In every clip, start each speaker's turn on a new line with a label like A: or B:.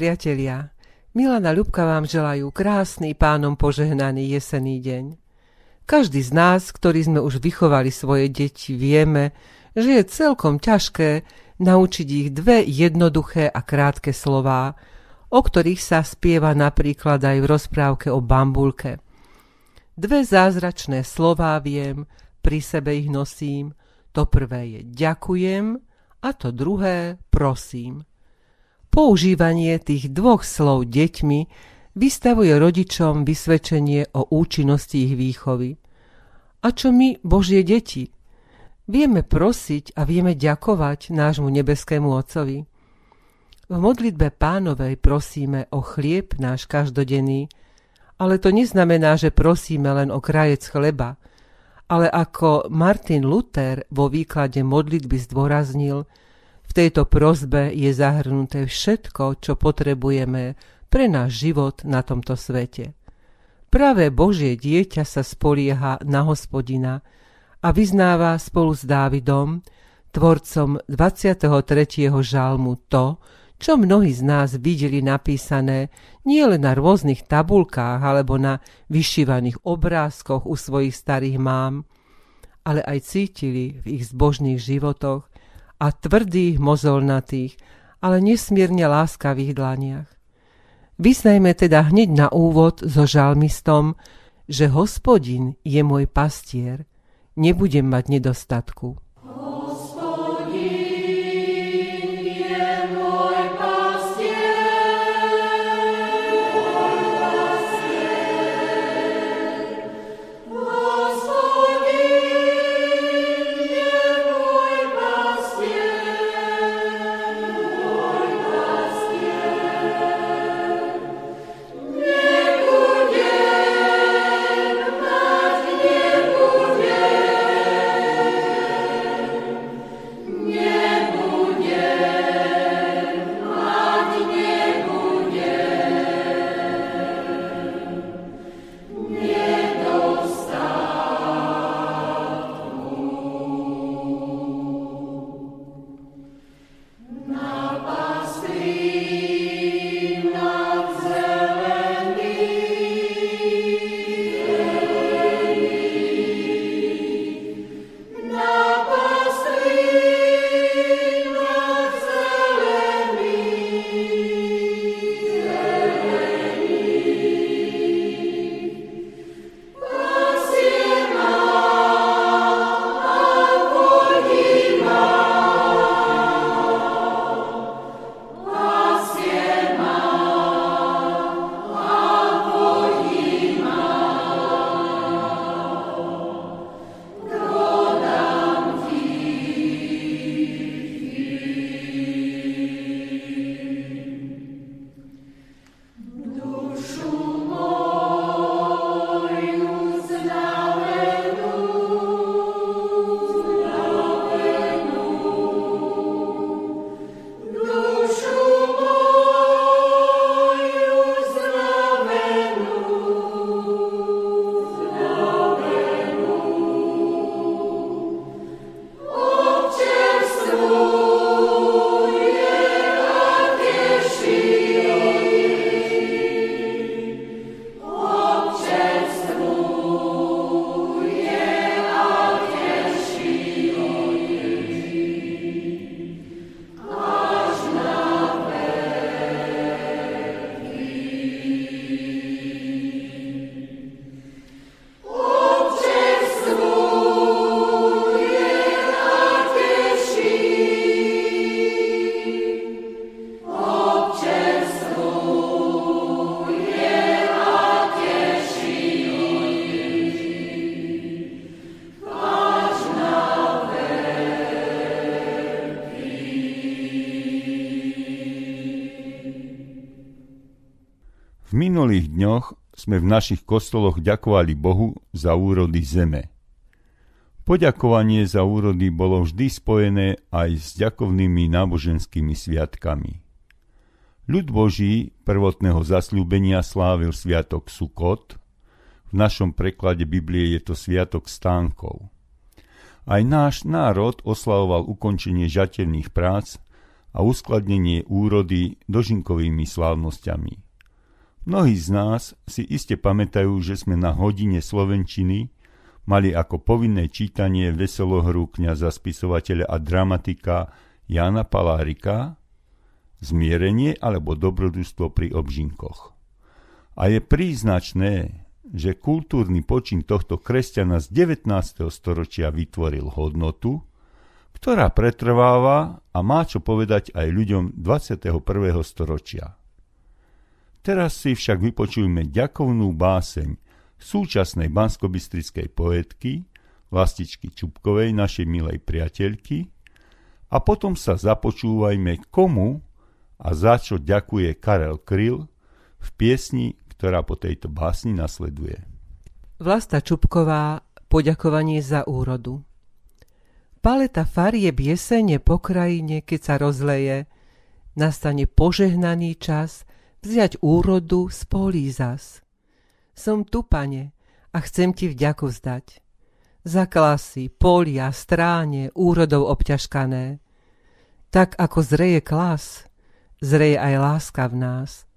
A: priatelia, Milana Ľubka vám želajú krásny pánom požehnaný jesený deň. Každý z nás, ktorí sme už vychovali svoje deti, vieme, že je celkom ťažké naučiť ich dve jednoduché a krátke slová, o ktorých sa spieva napríklad aj v rozprávke o bambulke. Dve zázračné slová viem, pri sebe ich nosím. To prvé je ďakujem a to druhé prosím. Používanie tých dvoch slov deťmi vystavuje rodičom vysvedčenie o účinnosti ich výchovy. A čo my, Božie deti? Vieme prosiť a vieme ďakovať nášmu nebeskému Otcovi. V modlitbe pánovej prosíme o chlieb náš každodenný, ale to neznamená, že prosíme len o krajec chleba, ale ako Martin Luther vo výklade modlitby zdôraznil – v tejto prozbe je zahrnuté všetko, čo potrebujeme pre náš život na tomto svete. Práve Božie dieťa sa spolieha na hospodina a vyznáva spolu s Dávidom, tvorcom 23. žalmu to, čo mnohí z nás videli napísané nielen na rôznych tabulkách alebo na vyšívaných obrázkoch u svojich starých mám, ale aj cítili v ich zbožných životoch a tvrdých mozolnatých, ale nesmierne láskavých dlaniach. Vyznajme teda hneď na úvod so žalmistom, že hospodin je môj pastier, nebudem mať nedostatku.
B: Minulých dňoch sme v našich kostoloch ďakovali Bohu za úrody zeme. Poďakovanie za úrody bolo vždy spojené aj s ďakovnými náboženskými sviatkami. Ľud Boží prvotného zasľúbenia slávil sviatok Sukot, v našom preklade Biblie je to sviatok stánkov. Aj náš národ oslavoval ukončenie žateľných prác a uskladnenie úrody dožinkovými slávnosťami. Mnohí z nás si iste pamätajú, že sme na hodine Slovenčiny mali ako povinné čítanie veselohru kniaza spisovateľa a dramatika Jana Palárika Zmierenie alebo dobrodružstvo pri obžinkoch. A je príznačné, že kultúrny počin tohto kresťana z 19. storočia vytvoril hodnotu, ktorá pretrváva a má čo povedať aj ľuďom 21. storočia. Teraz si však vypočujme ďakovnú báseň súčasnej banskobistrickej poetky, Vlastičky Čupkovej, našej milej priateľky, a potom sa započúvajme komu a za čo ďakuje Karel Kryl v piesni, ktorá po tejto básni nasleduje.
A: Vlasta Čupková Poďakovanie za úrodu Paleta farieb jesene po krajine, keď sa rozleje, nastane požehnaný čas vziať úrodu z polí zas. Som tu, pane, a chcem ti vďaku vzdať. Za klasy, polia, stráne, úrodov obťažkané. Tak ako zreje klas, zreje aj láska v nás.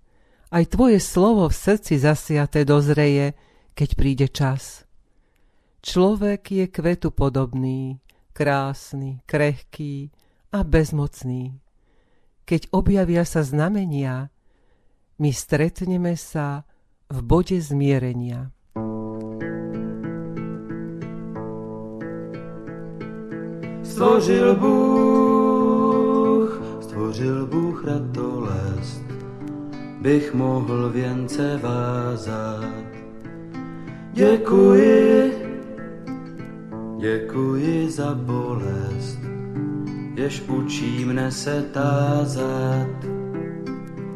A: Aj tvoje slovo v srdci zasiate dozreje, keď príde čas. Človek je kvetu podobný, krásny, krehký a bezmocný. Keď objavia sa znamenia, my stretneme sa v bode zmierenia.
C: Stvořil Bůh, stvořil Bůh ratolest, bych mohl věnce vázat. Děkuji, Děkuji za bolest, jež učí mne se tázat.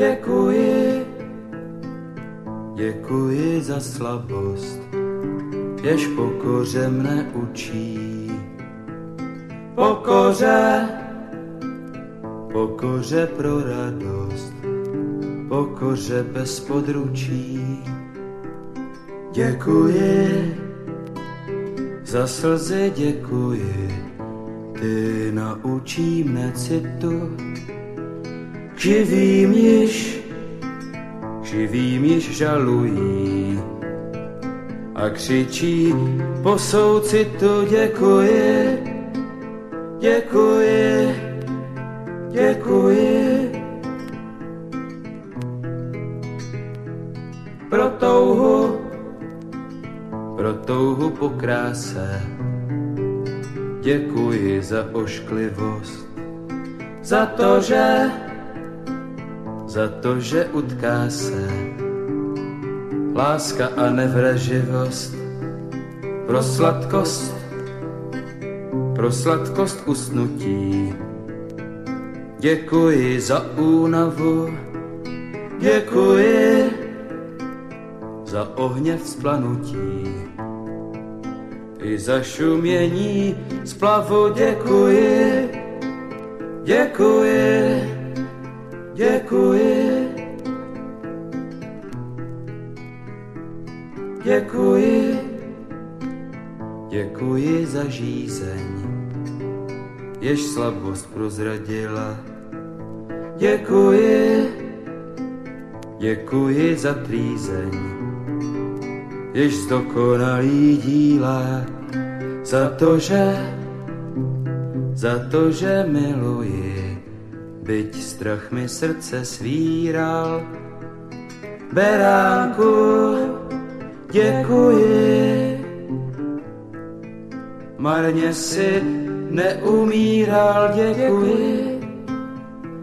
C: děkuji, děkuji za slabost, jež pokoře mne učí. Pokoře, pokoře pro radost, pokoře bez područí. Děkuji, za slzy děkuji, ty naučí mne citu. Živým již, živým již žalují a křičí po soucitu děkuji, děkuji, děkuji. Pro touhu pro touhu po kráse. Děkuji za ošklivost, za to, že, za to, že utká se. Láska a nevraživost pro sladkost, pro sladkost usnutí. Děkuji za únavu, děkuji za ohně vzplanutí i za šumění splavu děkuji, děkuji, děkuji. Děkuji, děkuji za žízeň, jež slabost prozradila. Děkuji, děkuji za trýzeň, jež zdokonalý díla. Za to, že, za to, že miluji, byť strach mi srdce svíral. Beránku, děkuji, marně si neumíral, děkuji,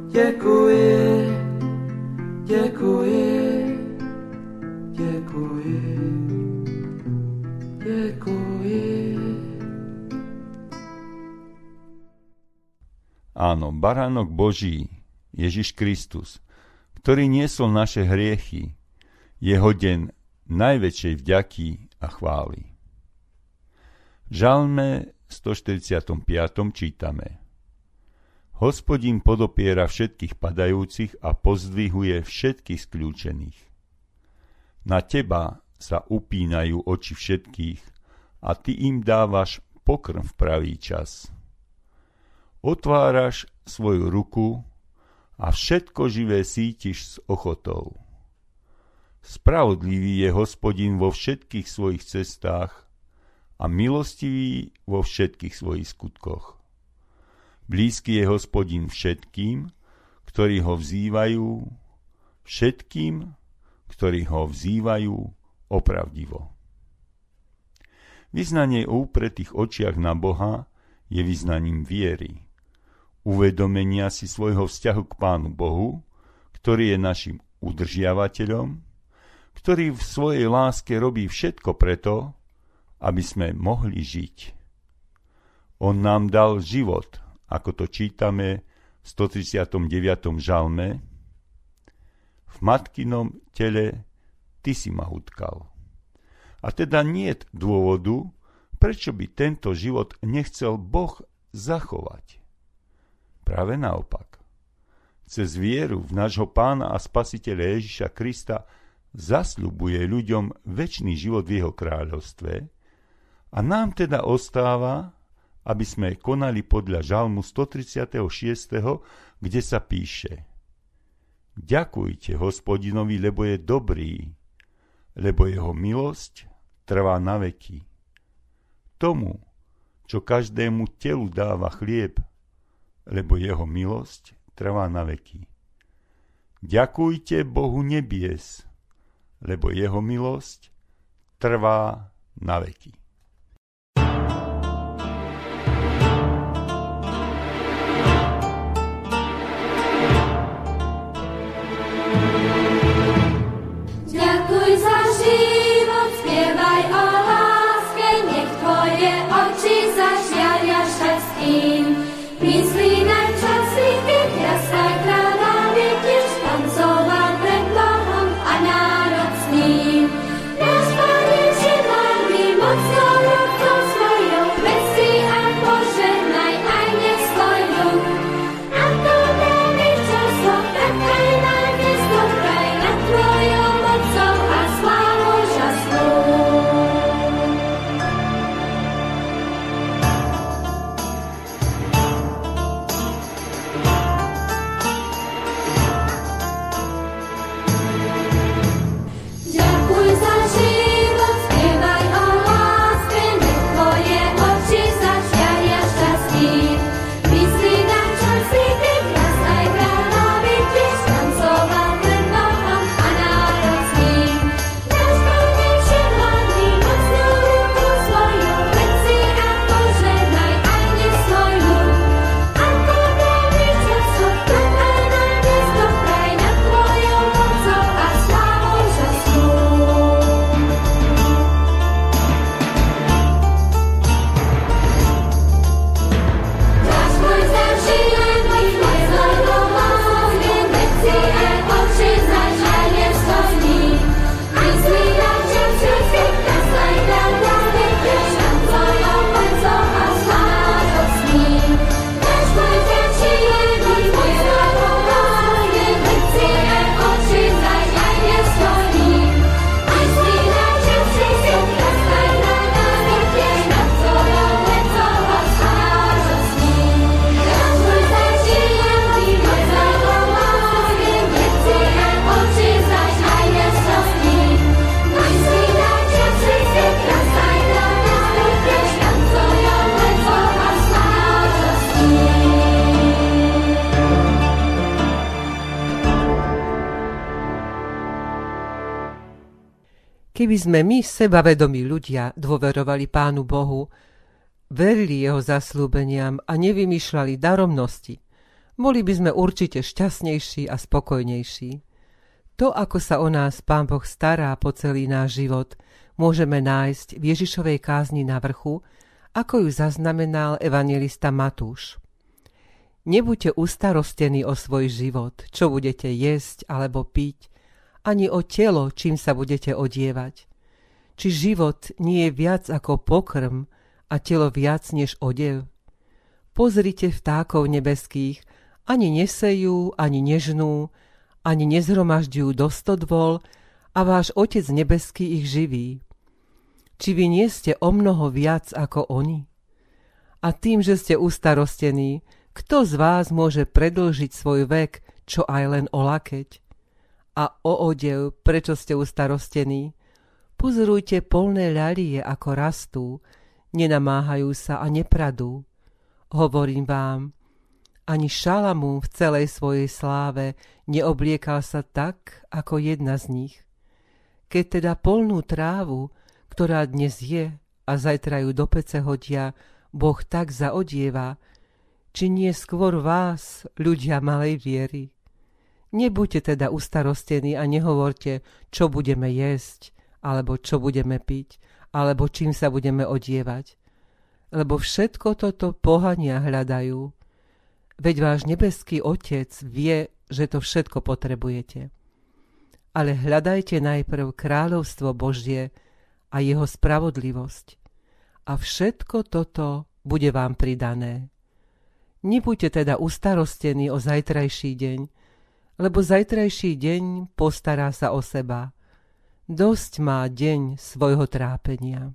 C: děkuji, děkuji,
B: Áno, baránok Boží, Ježiš Kristus, ktorý niesol naše hriechy, je hoden najväčšej vďaky a chvály. V Žalme 145. čítame Hospodin podopiera všetkých padajúcich a pozdvihuje všetkých skľúčených. Na teba sa upínajú oči všetkých a ty im dávaš pokrm v pravý čas. Otváraš svoju ruku a všetko živé sítiš s ochotou. Spravodlivý je hospodin vo všetkých svojich cestách a milostivý vo všetkých svojich skutkoch. Blízky je hospodin všetkým, ktorí ho vzývajú, všetkým, ktorí ho vzývajú opravdivo. Vyznanie o úpretých očiach na Boha je vyznaním viery uvedomenia si svojho vzťahu k Pánu Bohu, ktorý je našim udržiavateľom, ktorý v svojej láske robí všetko preto, aby sme mohli žiť. On nám dal život, ako to čítame v 139. žalme. V matkinom tele ty si ma utkal. A teda nie dôvodu, prečo by tento život nechcel Boh zachovať. Práve naopak. Cez vieru v nášho pána a spasiteľa Ježiša Krista zasľubuje ľuďom väčší život v jeho kráľovstve a nám teda ostáva, aby sme konali podľa žalmu 136, kde sa píše Ďakujte hospodinovi, lebo je dobrý, lebo jeho milosť trvá na veky. Tomu, čo každému telu dáva chlieb, lebo jeho milosť trvá na veky. Ďakujte Bohu nebies, lebo jeho milosť trvá na veky.
A: Keby sme my, sebavedomí ľudia, dôverovali Pánu Bohu, verili Jeho zaslúbeniam a nevymýšľali daromnosti, boli by sme určite šťastnejší a spokojnejší. To, ako sa o nás Pán Boh stará po celý náš život, môžeme nájsť v Ježišovej kázni na vrchu, ako ju zaznamenal evangelista Matúš.
D: Nebuďte ustarostení o svoj život, čo budete jesť alebo piť, ani o telo, čím sa budete odievať. Či život nie je viac ako pokrm a telo viac než odev? Pozrite vtákov nebeských, ani nesejú, ani nežnú, ani nezhromažďujú do stodvol a váš Otec nebeský ich živí. Či vy nie ste o mnoho viac ako oni? A tým, že ste ustarostení, kto z vás môže predlžiť svoj vek, čo aj len o lakeť? A o odev, prečo ste ustarostení? Pozorujte polné ľalie, ako rastú, nenamáhajú sa a nepradú. Hovorím vám, ani Šalamu v celej svojej sláve neobliekal sa tak, ako jedna z nich. Keď teda polnú trávu, ktorá dnes je a zajtra ju do pece hodia, Boh tak zaodieva, či nie skôr vás, ľudia malej viery. Nebuďte teda ustarostení a nehovorte, čo budeme jesť, alebo čo budeme piť, alebo čím sa budeme odievať. Lebo všetko toto pohania hľadajú, Veď váš nebeský Otec vie, že to všetko potrebujete. Ale hľadajte najprv kráľovstvo Božie a jeho spravodlivosť. A všetko toto bude vám pridané. Nebuďte teda ustarostení o zajtrajší deň, lebo zajtrajší deň postará sa o seba. Dosť má deň svojho trápenia.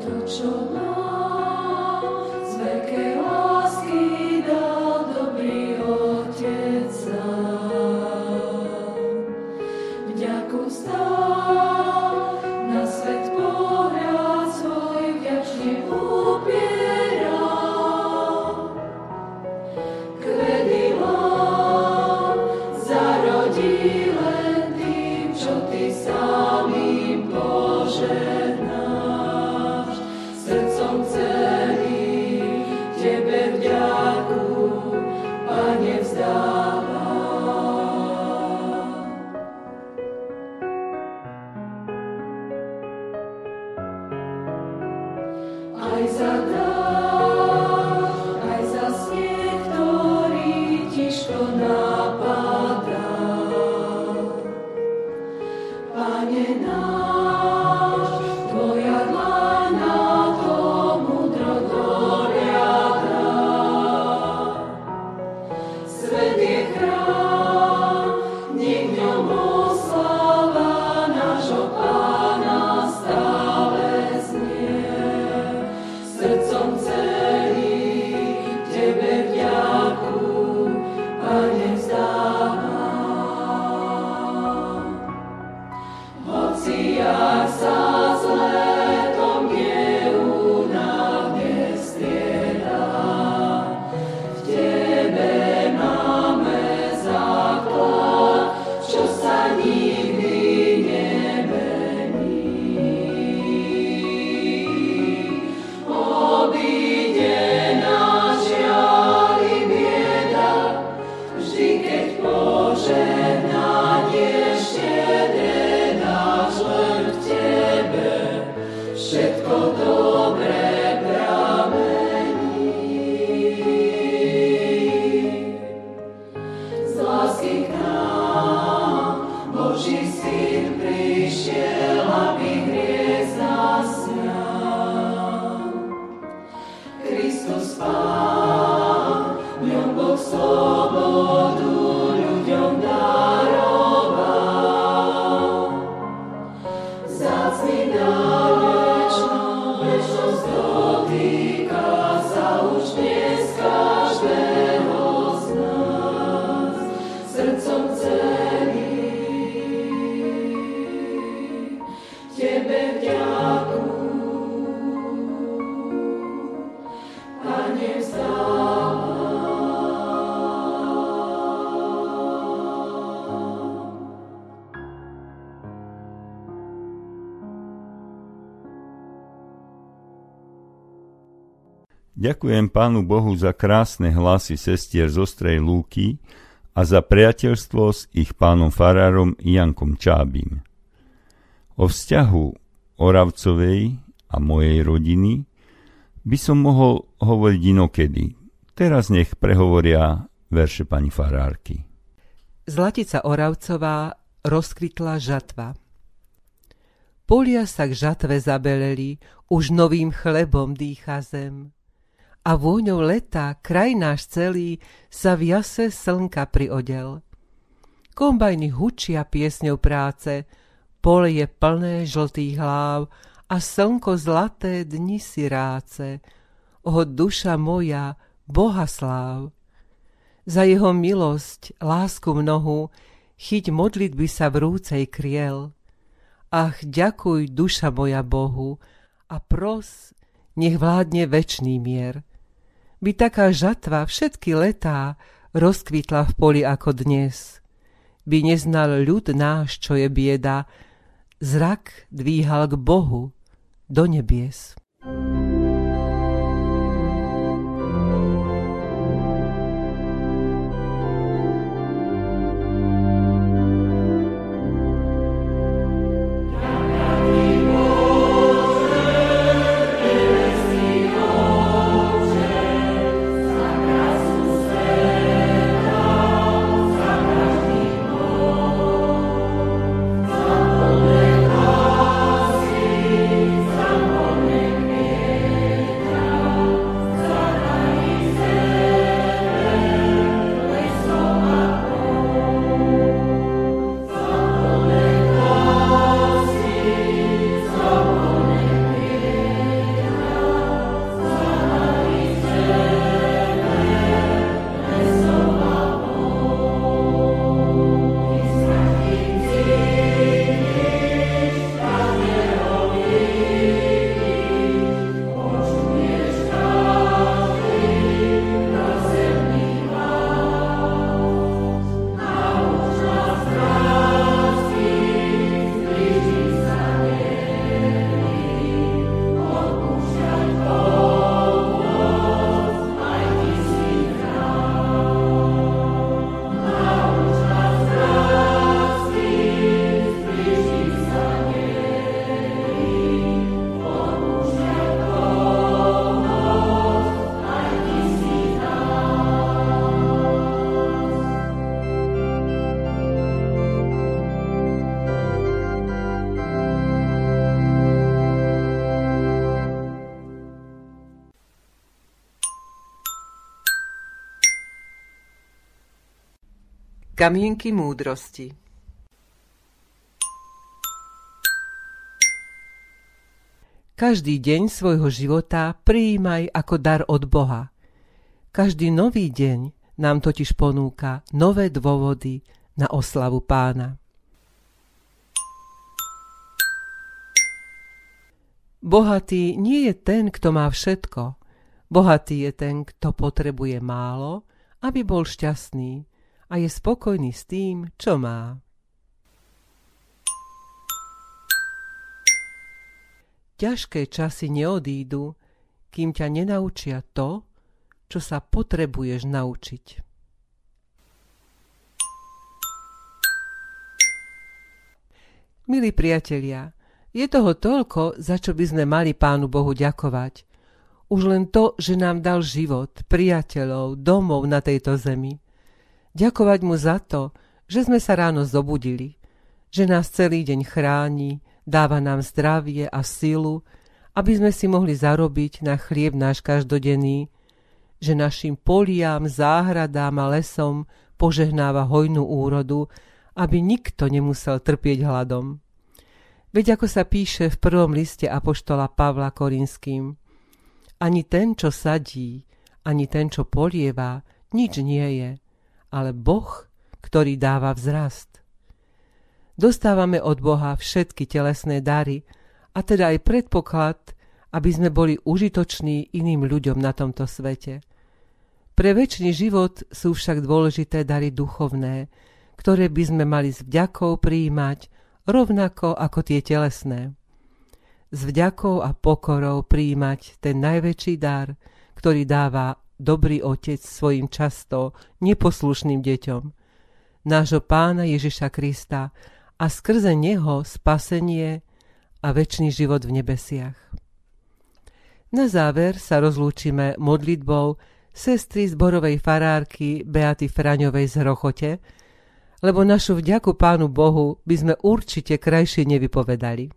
D: Don't you know?
B: Ďakujem Pánu Bohu za krásne hlasy sestier z Ostrej Lúky a za priateľstvo s ich pánom farárom Jankom Čábim. O vzťahu Oravcovej a mojej rodiny by som mohol hovoriť inokedy. Teraz nech prehovoria verše pani farárky.
A: Zlatica Oravcová rozkvitla žatva. Polia sa k žatve zabeleli, už novým chlebom dýcha zem. A vôňou leta kraj náš celý sa v jase slnka priodel. Kombajny hučia piesňou práce, pole je plné žltých hlav a slnko zlaté dni si ráce. O duša moja, Boha sláv. Za jeho milosť, lásku mnohu, chyť modlitby sa vrúcej kriel. Ach, ďakuj, duša moja Bohu, a pros, nech vládne večný mier. By taká žatva všetky letá rozkvitla v poli ako dnes. By neznal ľud náš, čo je bieda, zrak dvíhal k Bohu do nebies. Kamienky múdrosti Každý deň svojho života prijímaj ako dar od Boha. Každý nový deň nám totiž ponúka nové dôvody na oslavu pána. Bohatý nie je ten, kto má všetko. Bohatý je ten, kto potrebuje málo, aby bol šťastný a je spokojný s tým, čo má. Ťažké časy neodídu, kým ťa nenaučia to, čo sa potrebuješ naučiť. Milí priatelia, je toho toľko, za čo by sme mali Pánu Bohu ďakovať. Už len to, že nám dal život, priateľov, domov na tejto zemi – Ďakovať mu za to, že sme sa ráno zobudili, že nás celý deň chráni, dáva nám zdravie a silu, aby sme si mohli zarobiť na chlieb náš každodenný, že našim poliam, záhradám a lesom požehnáva hojnú úrodu, aby nikto nemusel trpieť hladom. Veď ako sa píše v prvom liste Apoštola Pavla Korinským, ani ten, čo sadí, ani ten, čo polieva, nič nie je, ale Boh, ktorý dáva vzrast. Dostávame od Boha všetky telesné dary, a teda aj predpoklad, aby sme boli užitoční iným ľuďom na tomto svete. Pre väčší život sú však dôležité dary duchovné, ktoré by sme mali s vďakou prijímať rovnako ako tie telesné. S vďakou a pokorou prijímať ten najväčší dar, ktorý dáva dobrý otec svojim často neposlušným deťom. Nášho pána Ježiša Krista a skrze neho spasenie a väčší život v nebesiach. Na záver sa rozlúčime modlitbou sestry zborovej farárky Beaty Fraňovej z Hrochote, lebo našu vďaku Pánu Bohu by sme určite krajšie nevypovedali.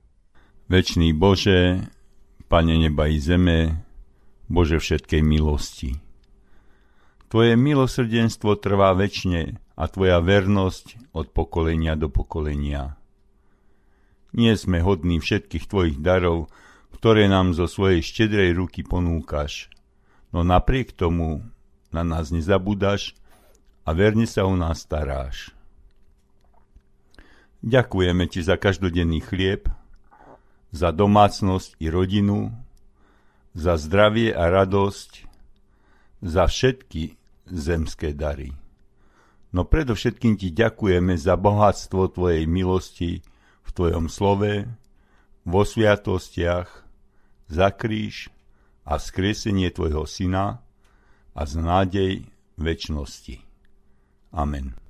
E: Večný Bože, Pane neba i zeme, Bože všetkej milosti. Tvoje milosrdenstvo trvá väčšine a Tvoja vernosť od pokolenia do pokolenia. Nie sme hodní všetkých Tvojich darov, ktoré nám zo svojej štedrej ruky ponúkaš, no napriek tomu na nás nezabúdaš a verne sa o nás staráš. Ďakujeme Ti za každodenný chlieb, za domácnosť i rodinu, za zdravie a radosť, za všetky zemské dary. No predovšetkým Ti ďakujeme za bohatstvo Tvojej milosti v Tvojom slove, vo sviatostiach, za kríž a skresenie Tvojho Syna a z nádej väčšnosti. Amen.